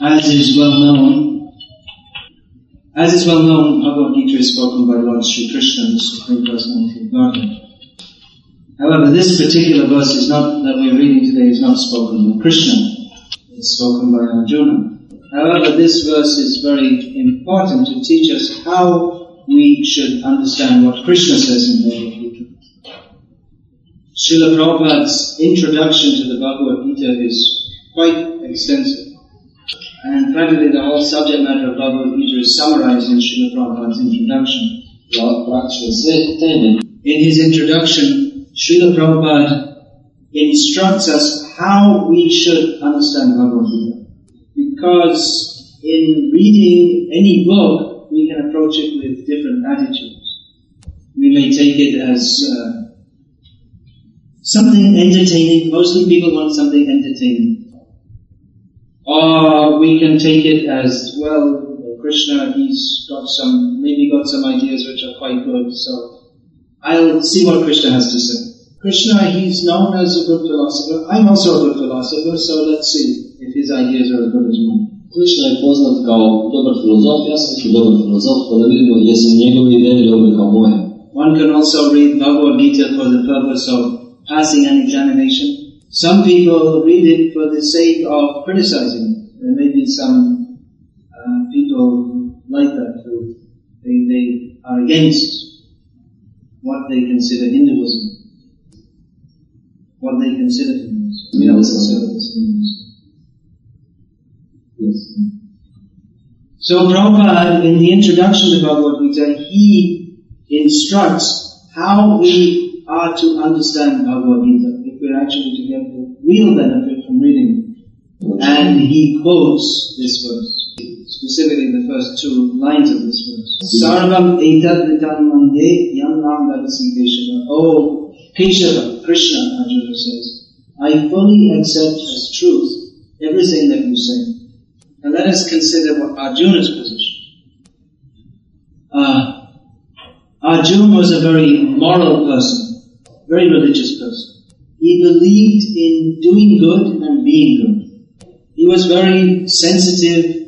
As is well known, as is well known, Bhagavad Gita is spoken by Lord Sri Krishna, the Supreme Personality of Godhead. However, this particular verse is not that we're reading today is not spoken by Krishna. Spoken by Arjuna. However, this verse is very important to teach us how we should understand what Krishna says in Bhagavad Gita. Srila Prabhupada's introduction to the Bhagavad Gita is quite extensive. And practically the whole subject matter of Bhagavad Gita is summarized in Srila Prabhupada's introduction. In his introduction, Srila Prabhupada instructs us how we should understand Bhagavad Gita. Because in reading any book, we can approach it with different attitudes. We may take it as uh, something entertaining. Mostly people want something entertaining. Or we can take it as, well, Krishna, he's got some, maybe got some ideas which are quite good, so I'll see what Krishna has to say. Krishna, he's known as a good philosopher. I'm also a good philosopher, so let's see if his ideas are as good as mine. Krishna je poznat kao dobar filozof, ja sam isto dobar filozof, pa da vidimo jesu njegove ideje dobre kao moje. One can also read Bhagavad Gita for the purpose of passing an examination. Some people read it for the sake of criticizing. There may be some uh, people like that who they, they are against what they consider Hinduism, what they consider Hinduism. We don't consider this Hinduism. Yes. So Prabhupada, in the introduction to Bhagavad Gita, he instructs how we are to understand Bhagavad Gita if we're actually to get the real benefit from reading. Mm-hmm. And he quotes this verse, specifically the first two lines of this verse. Mm-hmm. Sarvam etad ritam mande yam Oh, Keshava, Krishna, Arjuna says, I fully accept as truth everything that you say. And let us consider what Arjuna's position. Uh, Arjuna was a very moral person, very religious person. He believed in doing good and being good. He was very sensitive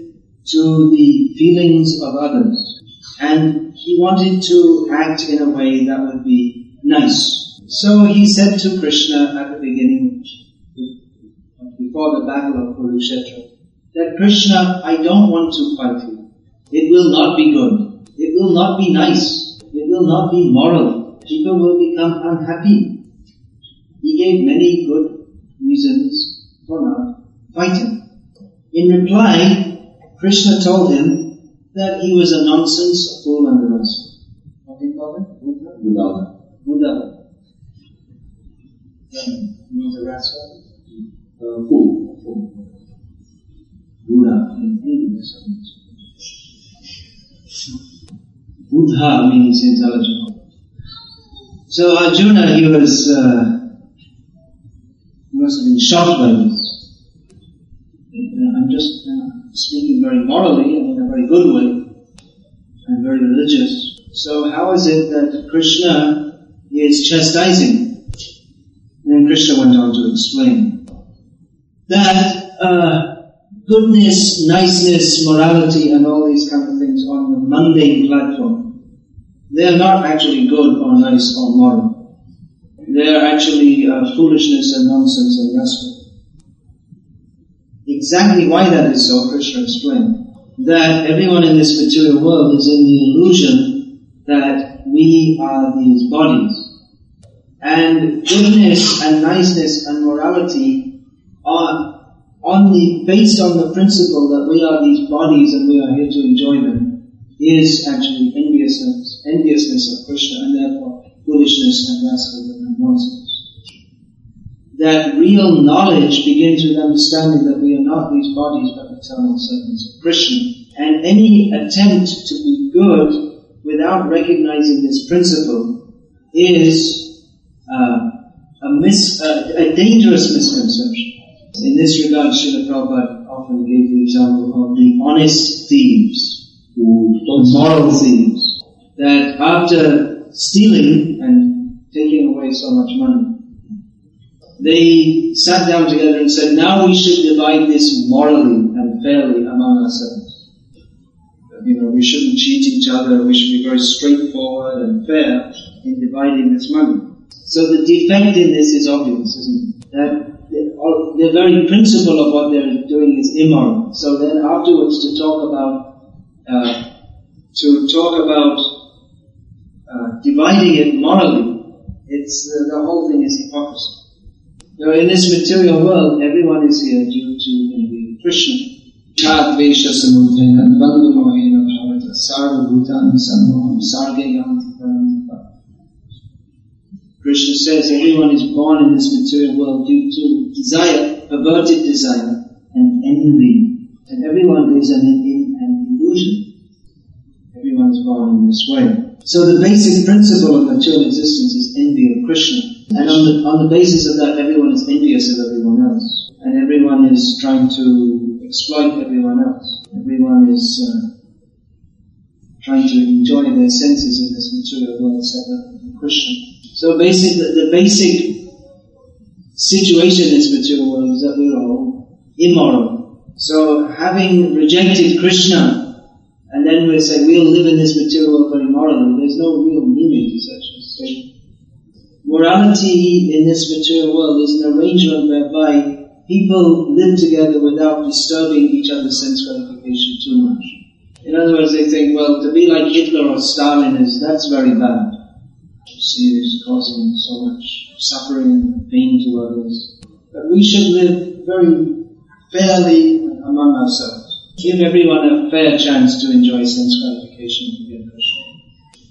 to the feelings of others. And he wanted to act in a way that would be nice. So he said to Krishna at the beginning, before the battle of Kurukshetra, that Krishna, I don't want to fight you. It will not be good. It will not be nice. It will not be moral. People will become unhappy. He gave many good reasons for not fighting. In reply, Krishna told him that he was a nonsense, a fool, and a rascal. What do you call him? Buddha? Buddha. Buddha. Uh. Buddha in. Buddha means. So Arjuna, he was, uh, he must have been shocked by this. I'm just uh, speaking very morally and in a very good way, and very religious. So how is it that Krishna is chastising? Then Krishna went on to explain that uh, goodness, niceness, morality, and all these kind of things on the mundane platform, they are not actually good or nice or moral. They are actually uh, foolishness and nonsense and rascal. Exactly why that is so, Krishna explained. That everyone in this material world is in the illusion that we are these bodies. And goodness and niceness and morality are on the, based on the principle that we are these bodies and we are here to enjoy them, is actually enviousness, enviousness of Krishna and therefore foolishness and rascaldom and nonsense. That real knowledge begins with understanding that we are not these bodies but eternal servants of Krishna. And any attempt to be good without recognizing this principle is Um, a, mis- a dangerous misconception. In this regard, Srila Prabhupada often gave the example of the honest thieves, who moral thieves, that after stealing and taking away so much money, they sat down together and said, now we should divide this morally and fairly among ourselves. You know, we shouldn't cheat each other, we should be very straightforward and fair in dividing this money. So the defect in this is obvious, isn't it? That the very principle of what they're doing is immoral. So then afterwards to talk about, uh, to talk about uh, dividing it morally, it's, uh, the whole thing is hypocrisy. Now in this material world, everyone is here due to envy Krishna. Chadvesha samudhena dvandumohena bharata sarva bhutan sammoham sarge Krishna says everyone is born in this material world due to desire, perverted desire, and envy. And everyone is an, in, an illusion. Everyone is born in this way. So the basic principle of material existence is envy of Krishna. And on the, on the basis of that, everyone is envious of everyone else. And everyone is trying to exploit everyone else. Everyone is uh, trying to enjoy their senses in this material world from Krishna. So basically, the basic situation in this material world is that we're all immoral. So having rejected Krishna, and then we say we'll live in this material world very morally, there's no real meaning to such a statement. Morality in this material world is an arrangement whereby people live together without disturbing each other's sense gratification too much. In other words, they think, well, to be like Hitler or Stalin is, that's very bad see is causing so much suffering and pain to others. But we should live very fairly among ourselves. Give everyone a fair chance to enjoy sense gratification and get Krishna.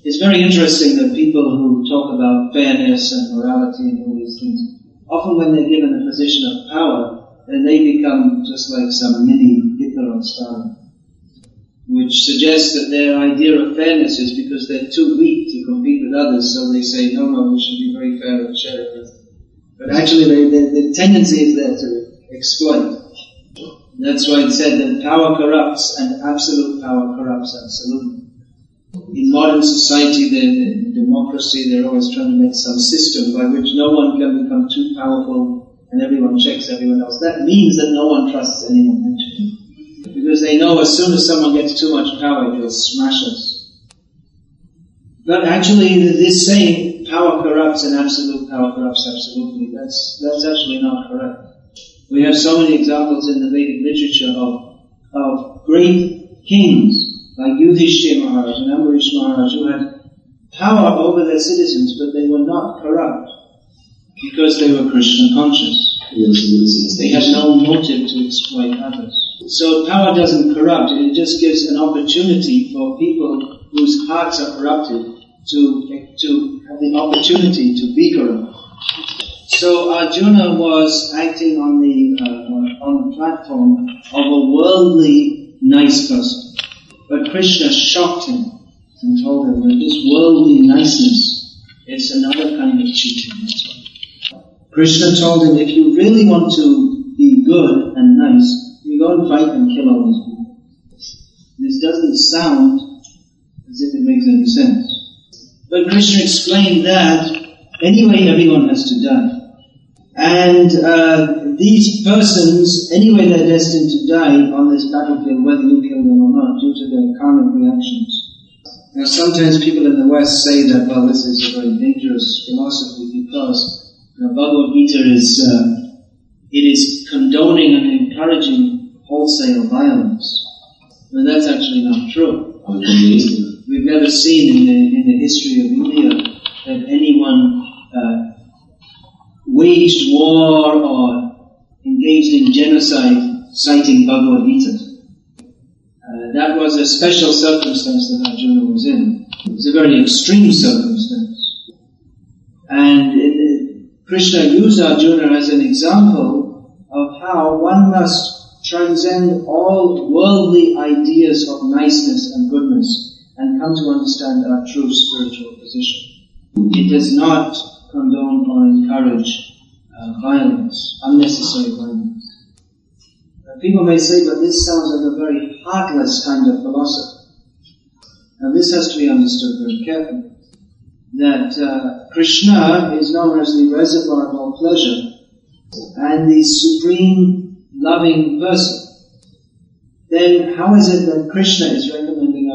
It's very interesting that people who talk about fairness and morality and all these things, often when they're given a position of power, then they become just like some mini Hitler or Stalin which suggests that their idea of fairness is because they're too weak compete with others, so they say, no, no, we should be very fair and share it. But actually, they, they, the tendency is there to exploit. That's why it said that power corrupts and absolute power corrupts absolutely. In modern society, the, the democracy, they're always trying to make some system by which no one can become too powerful and everyone checks everyone else. That means that no one trusts anyone actually because they know as soon as someone gets too much power, he'll smash us. But actually, this saying, power corrupts and absolute power corrupts absolutely, that's, that's actually not correct. We have so many examples in the Vedic literature of, of great kings, like Yudhishthira Maharaj and Ambarish Maharaj, who had power over their citizens, but they were not corrupt because they were Krishna conscious. They had no motive to exploit others. So power doesn't corrupt, it just gives an opportunity for people whose hearts are corrupted to, to have the opportunity to be corrupt. So Arjuna was acting on the, uh, on the platform of a worldly nice person. But Krishna shocked him and told him that this worldly niceness is another kind of cheating. Krishna told him, if you really want to be good and nice, you go and fight and kill all these people. This doesn't sound as if it makes any sense. But Krishna explained that anyway everyone has to die. And uh, these persons, anyway they're destined to die on this battlefield, whether you kill them or not, due to their karmic reactions. Now sometimes people in the West say that, well, this is a very dangerous philosophy because the Bhagavad Gita is, uh, it is condoning and encouraging wholesale violence. And that's actually not true. We've never seen in the, in the history of India that anyone uh, waged war or engaged in genocide, citing Bhagavad Gita. Uh, that was a special circumstance that Arjuna was in. It was a very extreme circumstance. And it, Krishna used Arjuna as an example of how one must transcend all worldly ideas of niceness and goodness and come to understand our true spiritual position. It does not condone or encourage uh, violence, unnecessary violence. Uh, people may say, but this sounds like a very heartless kind of philosophy. Now this has to be understood very carefully. That uh, Krishna is known as the reservoir of all pleasure and the supreme loving person. Then how is it that Krishna is recommending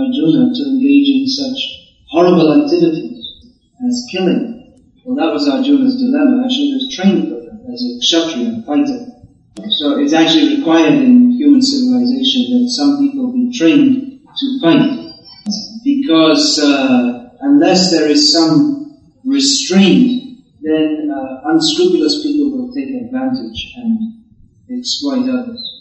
Arjuna to engage in such horrible activities as killing? Well, that was Arjuna's dilemma. Actually, he was trained for that as a kshatriya, fighter. So it's actually required in human civilization that some people be trained to fight. Because uh, unless there is some restraint, then uh, unscrupulous people will take advantage and exploit others.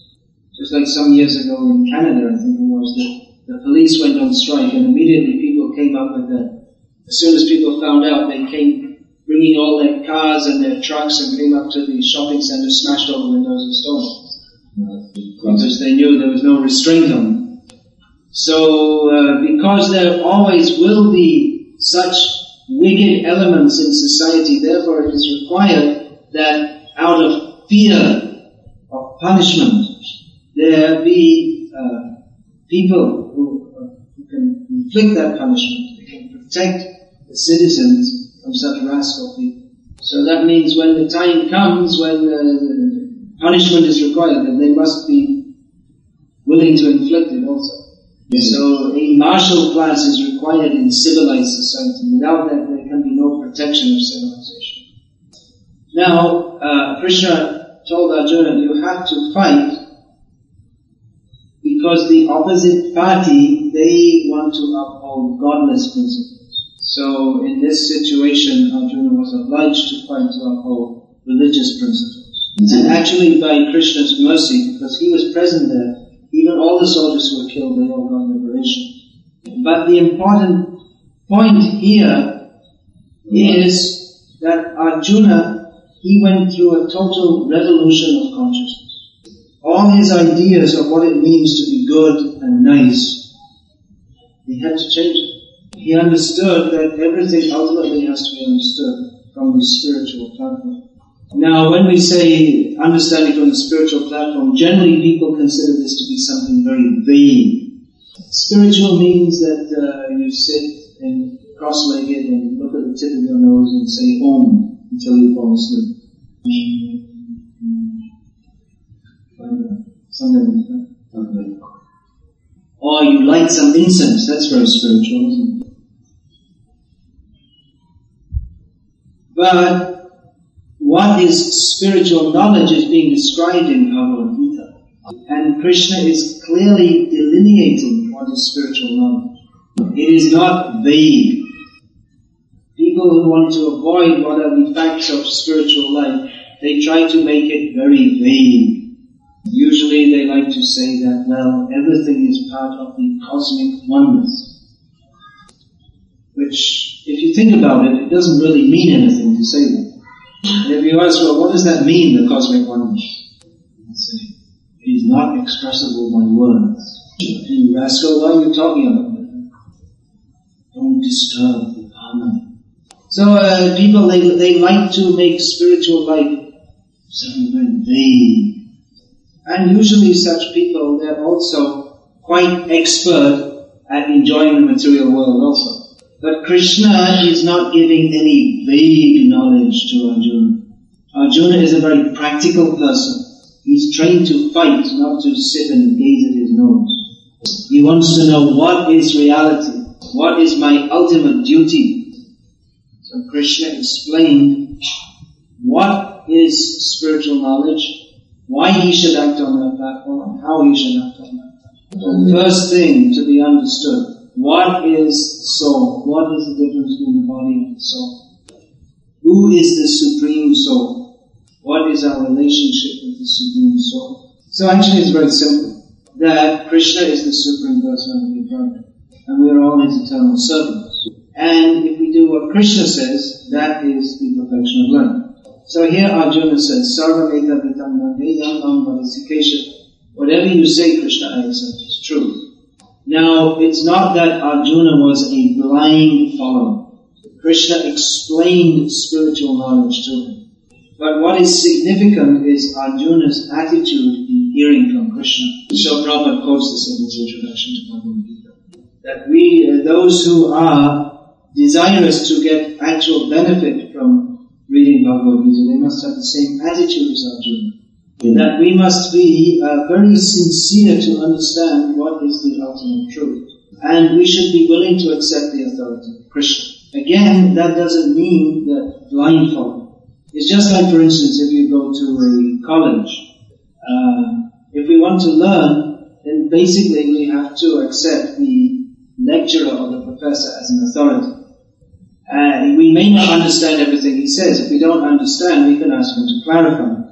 Just like some years ago in Canada, I think it was, the, the police went on strike and immediately people came up with the, as soon as people found out, they came bringing all their cars and their trucks and came up to the shopping center, smashed all the windows and stole Because they knew there was no restraint on them. So, uh, because there always will be such wicked elements in society, therefore it is required that out of fear of punishment, there be uh, people who, uh, who can inflict that punishment, they can protect the citizens from such rascal people. So that means when the time comes when uh, punishment is required, then they must be willing to inflict it also. Yes. So a martial class is required in civilized society. Without that, there can be no protection of civilization. Now, uh, Krishna told Arjuna, you have to fight because the opposite party, they want to uphold godless principles. So in this situation, Arjuna was obliged to fight to uphold religious principles. And actually by Krishna's mercy, because he was present there, even all the soldiers who were killed, they all got liberation. But the important point here is that Arjuna, he went through a total revolution of consciousness. All his ideas of what it means to be good and nice, he had to change it he understood that everything ultimately has to be understood from the spiritual platform. Now, when we say understanding from the spiritual platform, generally people consider this to be something very vague. Spiritual means that uh, you sit and cross-legged and look at the tip of your nose and say Om until you fall asleep. Something that. Or you light some incense, that's very spiritual, isn't it? But what is spiritual knowledge is being described in Bhagavad Gita. And Krishna is clearly delineating what is spiritual knowledge. It is not vague. People who want to avoid what are the facts of spiritual life, they try to make it very vague. Usually they like to say that, well, everything is part of the cosmic oneness. Which if you think about it, it doesn't really mean anything to say that. And if you ask, well, what does that mean, the cosmic oneness? say, it is not expressible by words. And you rascal, why are you talking about? Don't disturb the harmony. So uh, people, they, they like to make spiritual life something very vague. And usually such people, they're also quite expert at enjoying the material world also. But Krishna is not giving any vague knowledge to Arjuna. Arjuna is a very practical person. He's trained to fight, not to sit and gaze at his nose. He wants to know what is reality? What is my ultimate duty? So Krishna explained what is spiritual knowledge, why he should act on that platform, and how he should act on that platform. First thing to be understood what is soul? What is the difference between the body and the soul? Who is the supreme soul? What is our relationship with the supreme soul? So actually it's very simple. That Krishna is the Supreme Personality of Godhead. And we are all His eternal servants. And if we do what Krishna says, that is the perfection of learning. So here Arjuna says, Sarvameta Vitam Whatever you say, Krishna, I accept is true. Now, it's not that Arjuna was a blind follower. Krishna explained spiritual knowledge to him. But what is significant is Arjuna's attitude in hearing from Krishna. So Prabhupada quotes this in his introduction to Bhagavad Gita. That we, uh, those who are desirous to get actual benefit from reading Bhagavad Gita, they must have the same attitude as Arjuna. Mm. That we must be uh, very sincere to understand what is the ultimate truth. And we should be willing to accept the authority of Krishna. Again, that doesn't mean that blindfold. It's just like, for instance, if you go to a college, uh, if we want to learn, then basically we have to accept the lecturer or the professor as an authority. Uh, we may not understand everything he says. If we don't understand, we can ask him to clarify.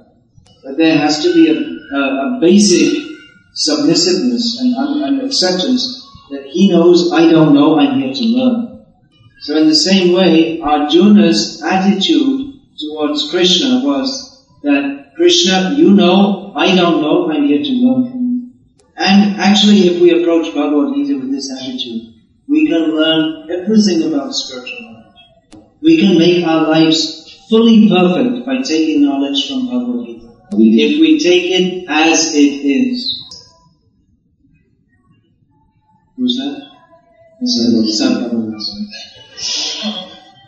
But there has to be a, a, a basic submissiveness and, and acceptance that he knows I don't know, I'm here to learn. So in the same way, Arjuna's attitude towards Krishna was that Krishna, you know, I don't know, I'm here to learn from you. And actually, if we approach Bhagavad Gita with this attitude, we can learn everything about spiritual knowledge. We can make our lives fully perfect by taking knowledge from Bhagavad Gita. If we take it as it is. Who's that?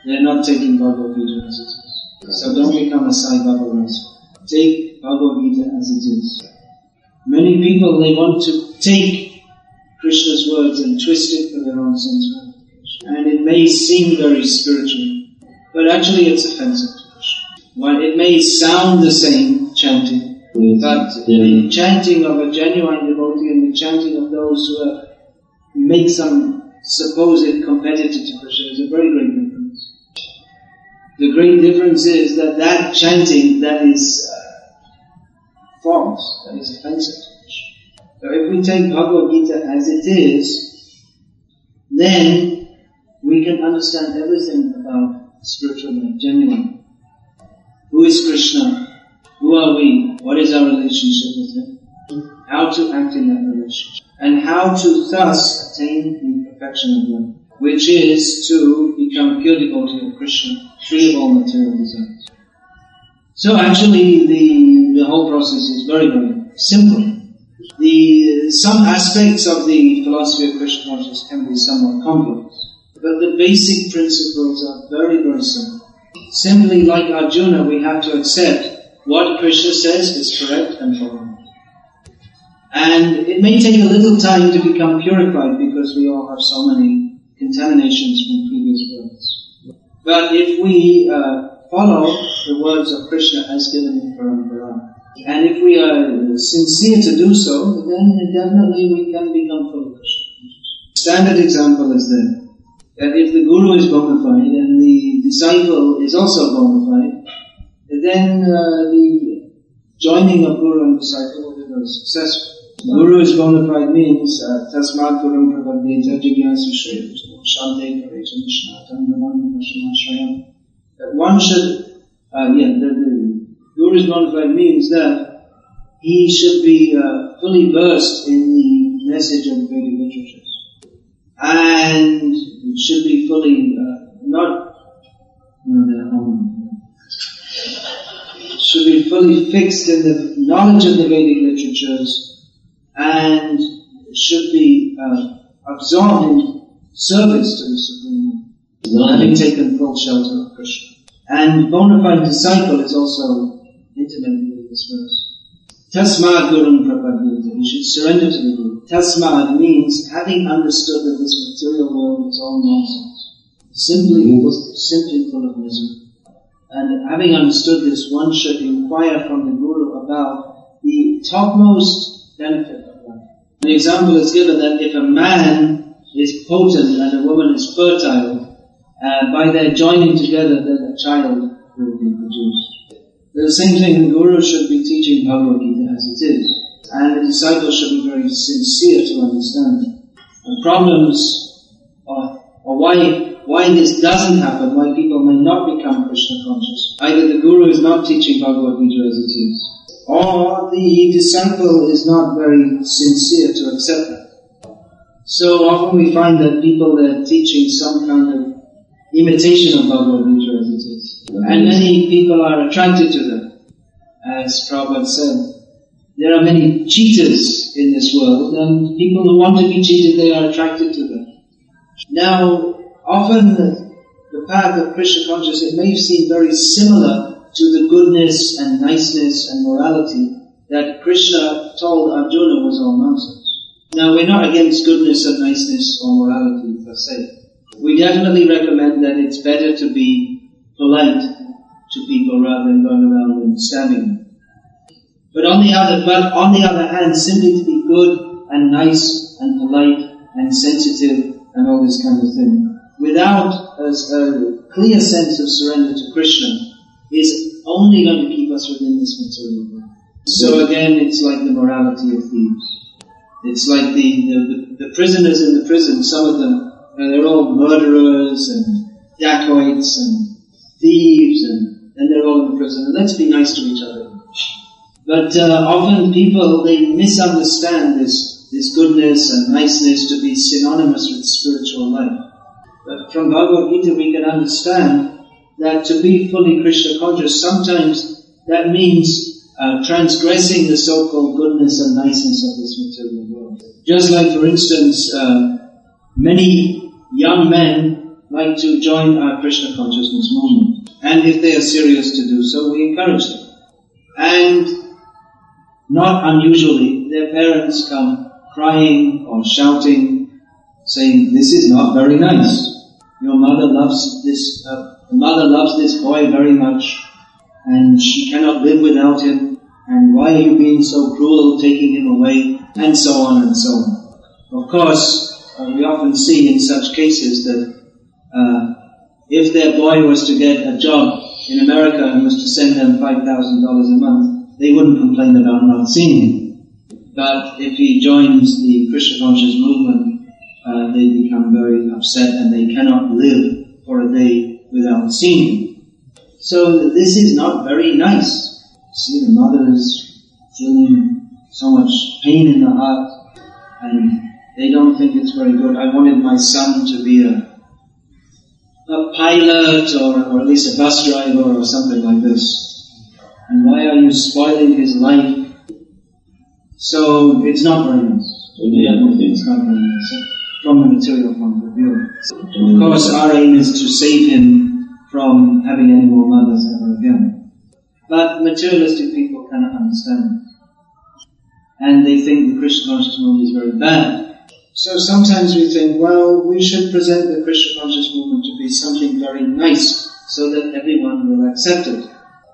They're not taking Bhagavad Gita as it is. So don't become a Sai Baba Take Bhagavad Gita as it is. Many people, they want to take Krishna's words and twist it for their own sense. And it may seem very spiritual, but actually it's offensive to Krishna. While it may sound the same chanting, but the chanting of a genuine devotee and the chanting of those who have, make some supposed competitor to Krishna is a very great difference. The great difference is that that chanting that is uh, false, that is offensive to Krishna. So if we take Bhagavad Gita as it is, then we can understand everything about spiritual life genuinely. Who is Krishna? Who are we? What is our relationship with Him? How to act in that relationship? And how to thus attain the perfection of life which is to become pure devotee of Krishna, free of all material desires. So actually, the, the whole process is very, very simple. The, some aspects of the philosophy of Krishna consciousness can be somewhat complex, but the basic principles are very, very simple. Simply like Arjuna, we have to accept what Krishna says is correct and follow And it may take a little time to become purified because we all have so many contaminations from previous births. But if we uh, follow the words of Krishna as given in Parampara, and if we are sincere to do so, then definitely we can become fully Krishna. Standard example is there. That if the guru is bona fide and the disciple is also bona fide, then uh, the joining of guru and disciple will be very successful. Guru is bona fide means uh, tasmat gurum prapadyeta jigyasu shante karecha nishnatam navam That one should, uh, yeah, the, the Guru is bona fide means that he should be uh, fully versed in the message of the Vedic literatures. And be fully fixed in the knowledge of the Vedic literatures and should be uh, absorbed in service to the Supreme Lord, having taken full shelter of Krishna. And bona fide disciple is also intimately with this verse. Tasmad Gurun Prapadyata. You should surrender to the Guru. Tasmad means having understood that this material world is all nonsense. Simply, simply full of misery. And having understood this, one should inquire from the Guru about the topmost benefit of life. the example is given that if a man is potent and a woman is fertile, uh, by their joining together, then a child will be produced. The same thing, the Guru should be teaching Bhagavad Gita as it is. and the disciple should be very sincere to understand. The problems, or, or why why this doesn't happen, why people may not become Krishna conscious. Either the Guru is not teaching Bhagavad Gita as it is, or the disciple is not very sincere to accept that. So often we find that people are teaching some kind of imitation of Bhagavad Gita as it is. And many people are attracted to them. As Prabhupada said, there are many cheaters in this world, and people who want to be cheated, they are attracted to them. Now, often the, path of Krishna consciousness, it may seem very similar to the goodness and niceness and morality that Krishna told Arjuna was all nonsense. Now, we're not against goodness and niceness or morality per se. We definitely recommend that it's better to be polite to people rather than going around and stabbing them. But on the other, but on the other hand, simply to be good and nice and polite and sensitive and all this kind of thing, without a, a clear sense of surrender to Krishna, is only going to keep us within this material world. So again, it's like the morality of thieves. It's like the, the, the prisoners in the prison, some of them, uh, they're all murderers and dacoits and thieves and, and they're all in prison. And let's be nice to each other. But uh, often people, they misunderstand this, this goodness and niceness to be synonymous with spiritual life. But from Bhagavad Gita we can understand that to be fully Krishna conscious, sometimes that means uh, transgressing the so-called goodness and niceness of this material world. Just like, for instance, uh, many young men like to join our Krishna consciousness movement. And if they are serious to do so, we encourage them. And not unusually, their parents come crying or shouting, saying, "This is not very nice. Your mother loves this. Uh, the mother loves this boy very much, and she cannot live without him. And why are you being so cruel, taking him away?" And so on and so on. Of course, uh, we often see in such cases that uh, if their boy was to get a job in America and was to send them five thousand dollars a month, they wouldn't complain about not seeing him. But if he joins the Krishna conscious movement, uh, they become very upset and they cannot live for a day without seeing him. So this is not very nice. See, the mother is feeling so much pain in the heart and they don't think it's very good. I wanted my son to be a a pilot or, or at least a bus driver or something like this. And why are you spoiling his life? So it's not very nice. It's not very nice from the material point of view. Of course, our aim is to save him from having any more mothers ever again. But materialistic people cannot understand. And they think the Krishna conscious movement is very bad. So sometimes we think, well, we should present the Krishna conscious movement to be something very nice so that everyone will accept it.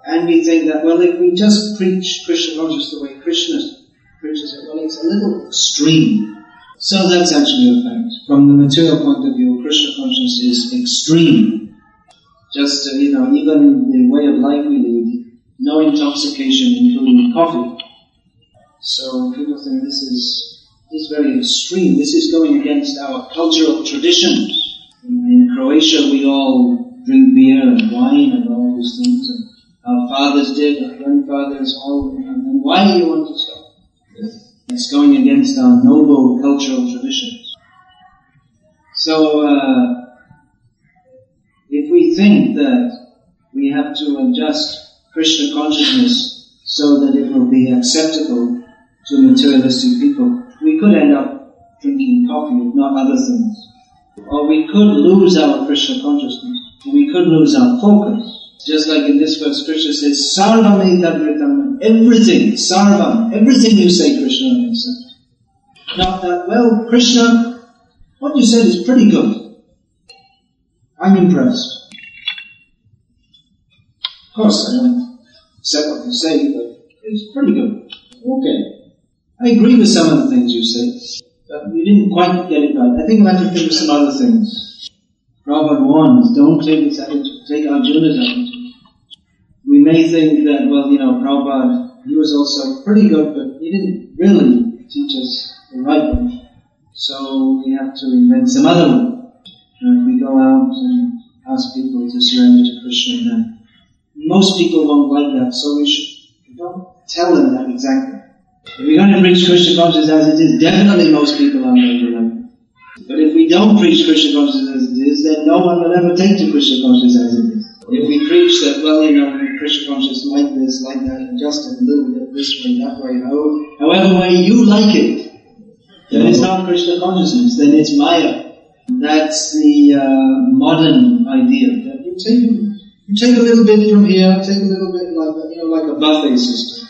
And we think that, well, if we just preach Krishna consciousness the way Krishna preaches it, well, it's a little extreme. So that's actually a fact. From the material point of view, Krishna consciousness is extreme. Just, uh, you know, even the way of life we lead, no intoxication, including coffee. So people think this is, this is very extreme. This is going against our cultural traditions. In, in Croatia, we all drink beer and wine and all these things. And our fathers did, our grandfathers, all, and why do you want to stop? It's going against our noble cultural traditions. So, uh, if we think that we have to adjust Krishna consciousness so that it will be acceptable to materialistic people, we could end up drinking coffee, if not other things. Or we could lose our Krishna consciousness. We could lose our focus. Just like in this verse, Krishna says, Sarvam everything, sarvam, everything you say, Krishna is. Not that, well, Krishna, what you said is pretty good. I'm impressed. Of course, I don't accept what you say, but it's pretty good. Okay. I agree with some of the things you say, but you didn't quite get it right. I think I'll have to think of some other things. Prabhupada warns, don't take take Arjuna's may think that, well, you know, Prabhupada he was also pretty good, but he didn't really teach us the right way. So we have to invent some other way. And if we go out and ask people to surrender to Krishna, then most people won't like that, so we should don't tell them that exactly. If we're going to preach Krishna consciousness as it is, definitely most people aren't going to like. But if we don't preach Krishna consciousness as it is, then no one will ever take to Krishna consciousness as it is. If we preach that, well, you know, Krishna consciousness like this, like that, and just a little bit this way, that way, however way you like it, then it's not Krishna consciousness, then it's Maya. That's the uh, modern idea. That you take, you take a little bit from here, take a little bit like, you know, like a buffet system.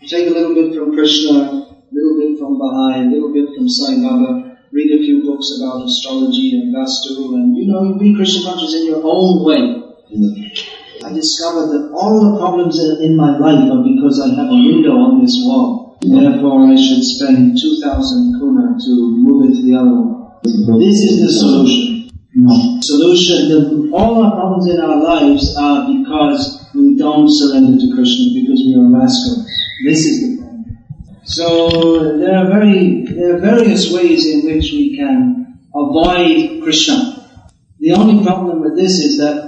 You take a little bit from Krishna, a little bit from Baha'i, a little bit from Sai Baba, read a few books about astrology and Vastu, and you know, you be Krishna conscious in your own way. I discovered that all the problems in, my life are because I have a window on this wall. Therefore, I should spend 2,000 kuna to move it to the other wall. This is the solution. No. Solution, that all our problems in our lives are because we don't surrender to Krishna, because we are rascals. This is the problem. So there are very there are various ways in which we can avoid Krishna. The only problem with this is that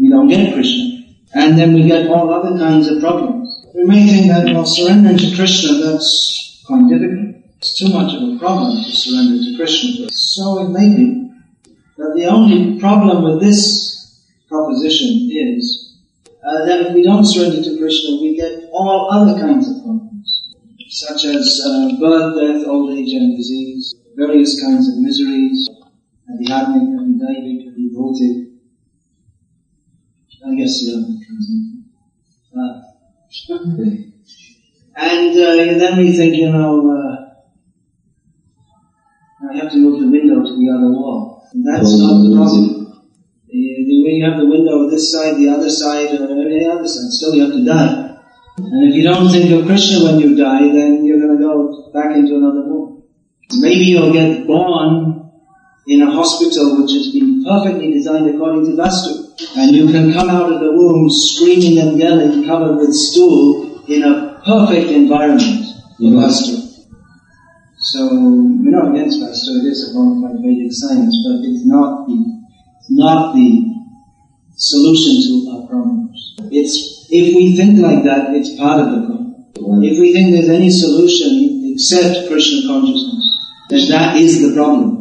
we don't get Krishna, and then we get all other kinds of problems. We may think that well, surrendering to Krishna that's quite difficult. It's too much of a problem to surrender to Krishna. So it may be. that the only problem with this proposition is uh, that if we don't surrender to Krishna, we get all other kinds of problems, such as uh, birth, death, old age, and disease, various kinds of miseries, adhyatmic, adhidaivic, adhibhautic. I guess you don't translate. And uh, then we think, you know, uh, I have to move the window to the other wall. And that's not the problem. When you have the window this side, the other side, or any other side, still you have to die. And if you don't think of Krishna when you die, then you're going to go back into another womb. Maybe you'll get born in a hospital which has been perfectly designed according to Vastu. And you can come out of the womb screaming and yelling, covered with stool, in a perfect environment in Vastu. So, we're not against Vastu, it is a bona fide Vedic science, but it's not the, it's not the solution to our problems. It's, if we think like that, it's part of the problem. If we think there's any solution except Krishna consciousness, then that is the problem.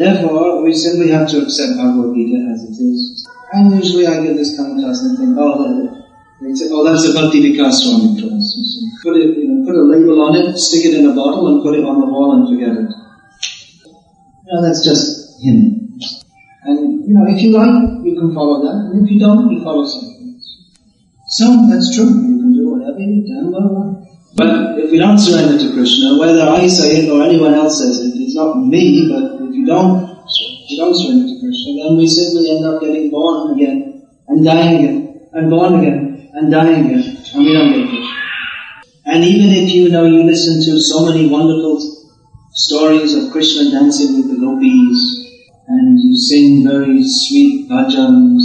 Therefore, we simply have to accept Bhagavad Gita as it is. And usually I get this kind of class and think, oh, they say, oh, that's a Bhakti Vikas Swami class. Put it, you know, put a label on it, stick it in a bottle, and put it on the wall and forget it. Know, that's just him. And, you know, if you like, you can follow that, and if you don't, you follow something else. So, that's true. You can do whatever you damn well want. But if we don't surrender to Krishna, whether I say it or anyone else says it, it's not me, but if you don't, if you don't surrender to Krishna, then we simply end up getting born again, and dying again, and born again, and dying again, and we don't get Krishna. And even if you know you listen to so many wonderful stories of Krishna dancing with the gopis, and you sing very sweet bhajans,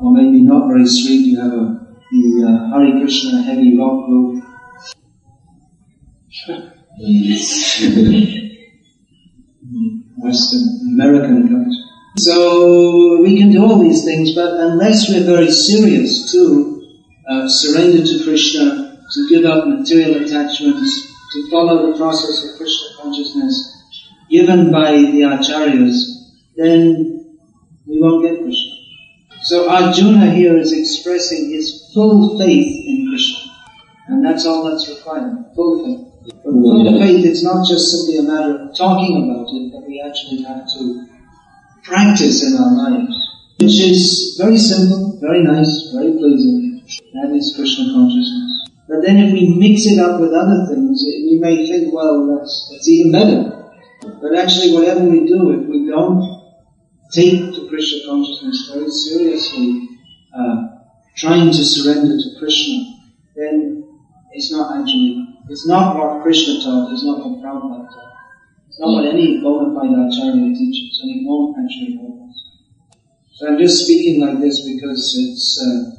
or maybe not very sweet, you have a, the uh, Hare Krishna heavy rock group. Western American culture. So we can do all these things, but unless we're very serious to uh, surrender to Krishna, to give up material attachments, to follow the process of Krishna consciousness given by the acharyas, then we won't get Krishna. So Arjuna here is expressing his full faith in Krishna. And that's all that's required. Full faith. But full faith, it's not just simply a matter of talking about it, but we actually have to practice in our lives. Which is very simple, very nice, very pleasing. That is Krishna consciousness. But then if we mix it up with other things, we may think, well, that's, that's even better. But actually, whatever we do, if we don't take to Krishna consciousness very seriously, uh, trying to surrender to Krishna, then it's not actually, it's not what Krishna taught, it's not what Prabhupada taught. It's not what any bona fide acharya teaches, and it won't actually help us. So I'm just speaking like this because it's, uh,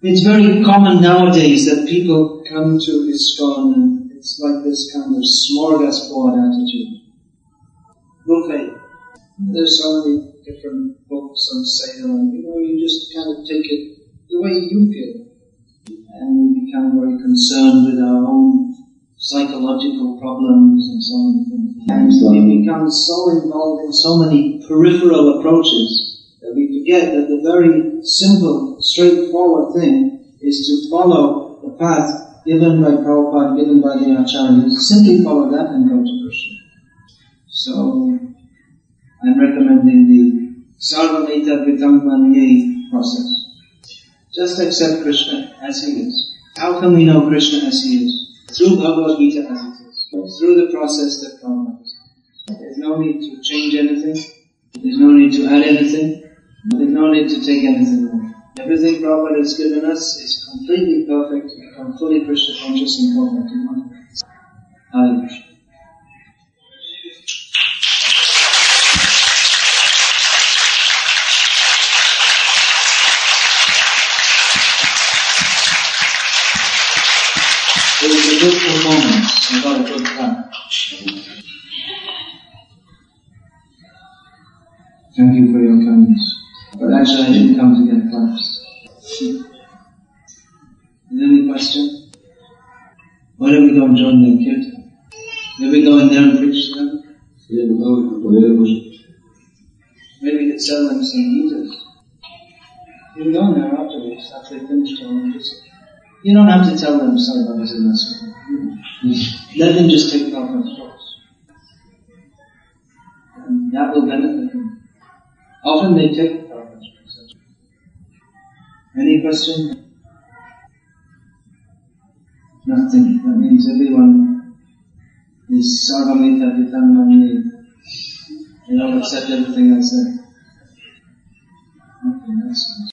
It's very common nowadays that people come to ISKCON and it's like this kind of smorgasbord attitude. Buffet. There's so many different books on sale and you know, you just kind of take it the way you feel. And become very concerned with our own psychological problems and so many things. And we become so involved in so many peripheral approaches that we forget that the very simple, straightforward thing is to follow the path given by Prabhupada, given by the Acharyas. Simply follow that and go to Krishna. So, I'm recommending the Sarvamita Vitamanye process. Just accept Krishna as he is. How can we know Krishna as he is? Through Bhagavad Gita as it is. Through the process that comes. There's no need to change anything. There's no need to add anything. There's no need to take anything away. Everything Prabhupada has given us is completely perfect become fully Krishna conscious and back to Mother. Hare Krishna. It was a good performance. We got a good clap. Thank you for your kindness. But actually, I didn't come to get claps. Is there any question? Why don't we go and join the kirtan? Maybe we go in there and preach to them? Jeden mały proponuję może Maybe we could sell them some Gitas. You can go in there afterwards, after they finish telling just You don't have to um, tell them sorry about this and that. Let them just take Prabhupada's books. And that will benefit them. Often they take Prabhupada's books. Any question? Nothing. That means everyone is Sarvam etad ritam manye. They don't accept everything I say. Okay, that's nice.